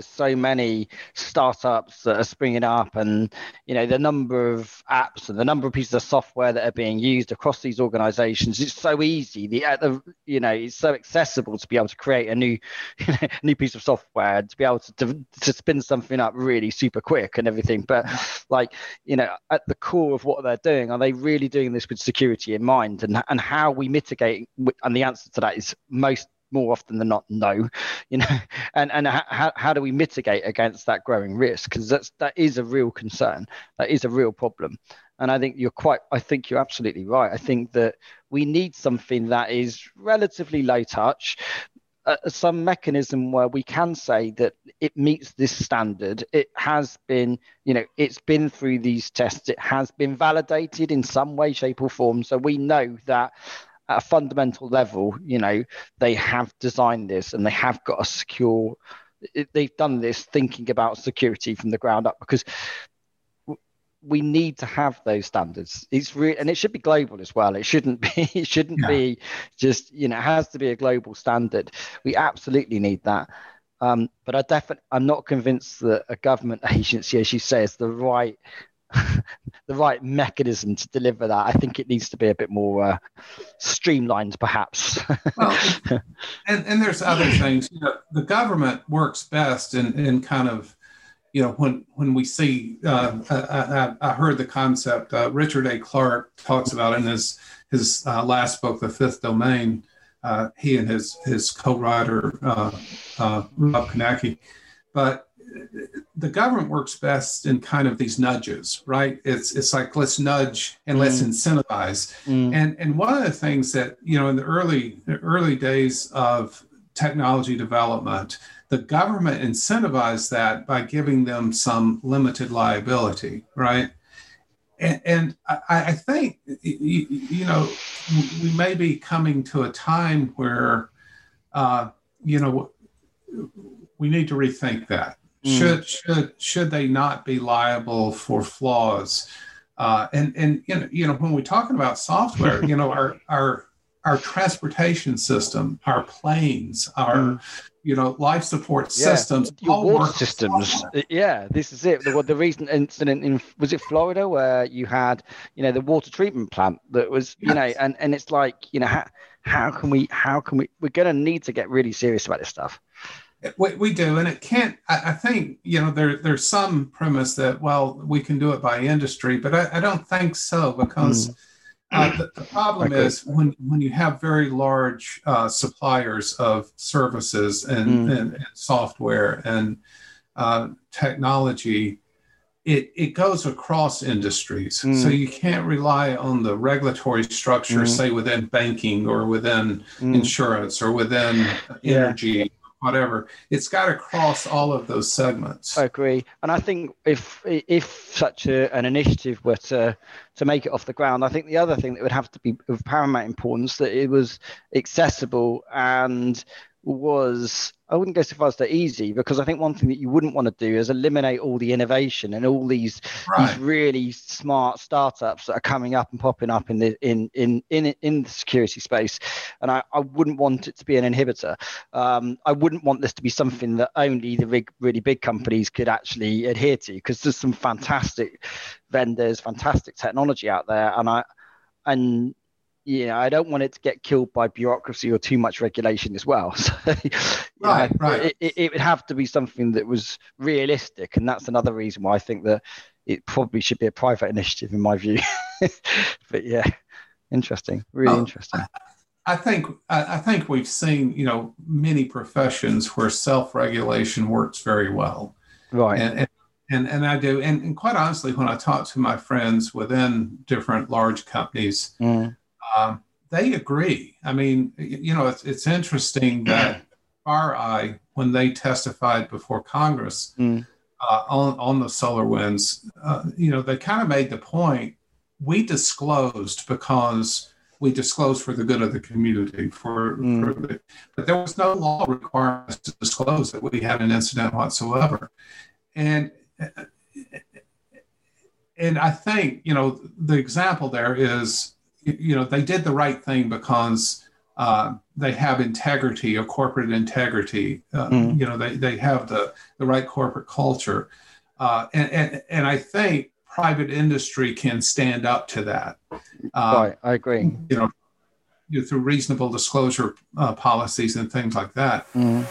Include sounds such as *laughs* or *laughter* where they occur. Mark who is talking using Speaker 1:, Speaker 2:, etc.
Speaker 1: there's so many startups that are springing up, and you know the number of apps and the number of pieces of software that are being used across these organizations. It's so easy. The, the you know it's so accessible to be able to create a new *laughs* new piece of software to be able to, to to spin something up really super quick and everything. But like you know at the core of what they're doing, are they really doing this with security in mind? And and how we mitigate? And the answer to that is most more often than not no you know *laughs* and and how, how do we mitigate against that growing risk? Because that's that is a real concern. That is a real problem. And i think you're quite i think you're absolutely right. I think that we need something that is relatively low touch uh, some mechanism where we can say that it meets this standard. It has been you know it's been through these tests. It has been validated in some way shape or form. So we know that at a fundamental level, you know, they have designed this and they have got a secure. they've done this thinking about security from the ground up because we need to have those standards. It's real, and it should be global as well. It shouldn't be. *laughs* It shouldn't yeah. be just you know. It has to be a global standard. We absolutely need that. Um, but I definitely, I'm not convinced that a government *laughs* agency, as you say, is the right *laughs* the right mechanism to deliver that. I think it needs to be a bit more uh, streamlined, perhaps. well, *laughs*
Speaker 2: and, and there's other things. You know, the government works best in, in kind of, you know, when when we see. Uh, I, I, heard the concept. Uh, Richard A. Clarke talks about in his his uh, last book, The Fifth Domain. Uh, he and his his co-writer uh, Rob Knake, but the government works best in kind of these nudges, right? It's it's like let's nudge and mm. let's incentivize. Mm. And and one of the things that you know in the early early days of technology development, the government incentivized that by giving them some limited liability, right? And, and I, I think you, you, know we may be coming to a time where uh, you know we need to rethink that Mm. Should should should they not be liable for flaws? Uh, and and you know, you know when we're talking about software, *laughs* you know our our our transportation system, our planes, our mm. you know life support yeah. systems,
Speaker 1: your water systems. Yeah, this is it. The, the recent incident in was it Florida where you had you know the water treatment plant that was you know and and it's like you know how how can we how can we we're going to need to get really serious about this stuff.
Speaker 2: We, we do, and it can't. I, I, think you know there there's some premise that well we can do it by industry, but I, I don't think so because mm. uh, the, the, problem okay. is when when you have very large uh, suppliers of services and, mm. and, and software and uh, technology, it, it goes across industries. Mm. So you can't rely on the regulatory structure, mm. say within banking or within mm. insurance or within yeah. energy whatever. It's got to cross all of those segments.
Speaker 1: I agree, and I think if if such a, an initiative were to to make it off the ground, I think the other thing that would have to be of paramount importance that it was accessible and was I wouldn't go so far as to easy because I think one thing that you wouldn't want to do is eliminate all the innovation and all these right. these really smart startups that are coming up and popping up in the in in in in the security space, and I, I wouldn't want it to be an inhibitor. Um, I wouldn't want this to be something that only the big really big companies could actually adhere to because there's some fantastic vendors, fantastic technology out there, and I and know, I don't want it to get killed by bureaucracy or too much regulation as well. *laughs*
Speaker 2: So, right, know, right.
Speaker 1: It, it, would have to be something that was realistic, and that's another reason why I think that it probably should be a private initiative, in my view. *laughs* but yeah, interesting, really oh, interesting.
Speaker 2: I think I think we've seen you know many professions where self-regulation works very well,
Speaker 1: right?
Speaker 2: And, and and, and I do, and, and quite honestly, when I talk to my friends within different large companies, mm um, they agree. I mean, you know, it's, it's interesting that *clears throat* FireEye, when they testified before Congress mm. uh, on, on the SolarWinds, uh, you know, they kind of made the point we disclosed because we disclosed for the good of the community. For, mm. for the, but there was no law requiring us to disclose that we had an incident whatsoever, and and I think you know the example there is you know they did the right thing because uh, they have integrity or corporate integrity. Uh, mm. You know, they, they have the, the right corporate culture. Uh, and, and, and I think private industry can stand up to that.
Speaker 1: Uh, right, I agree.
Speaker 2: You know, you know, through reasonable disclosure uh, policies and things like that.
Speaker 1: Mm.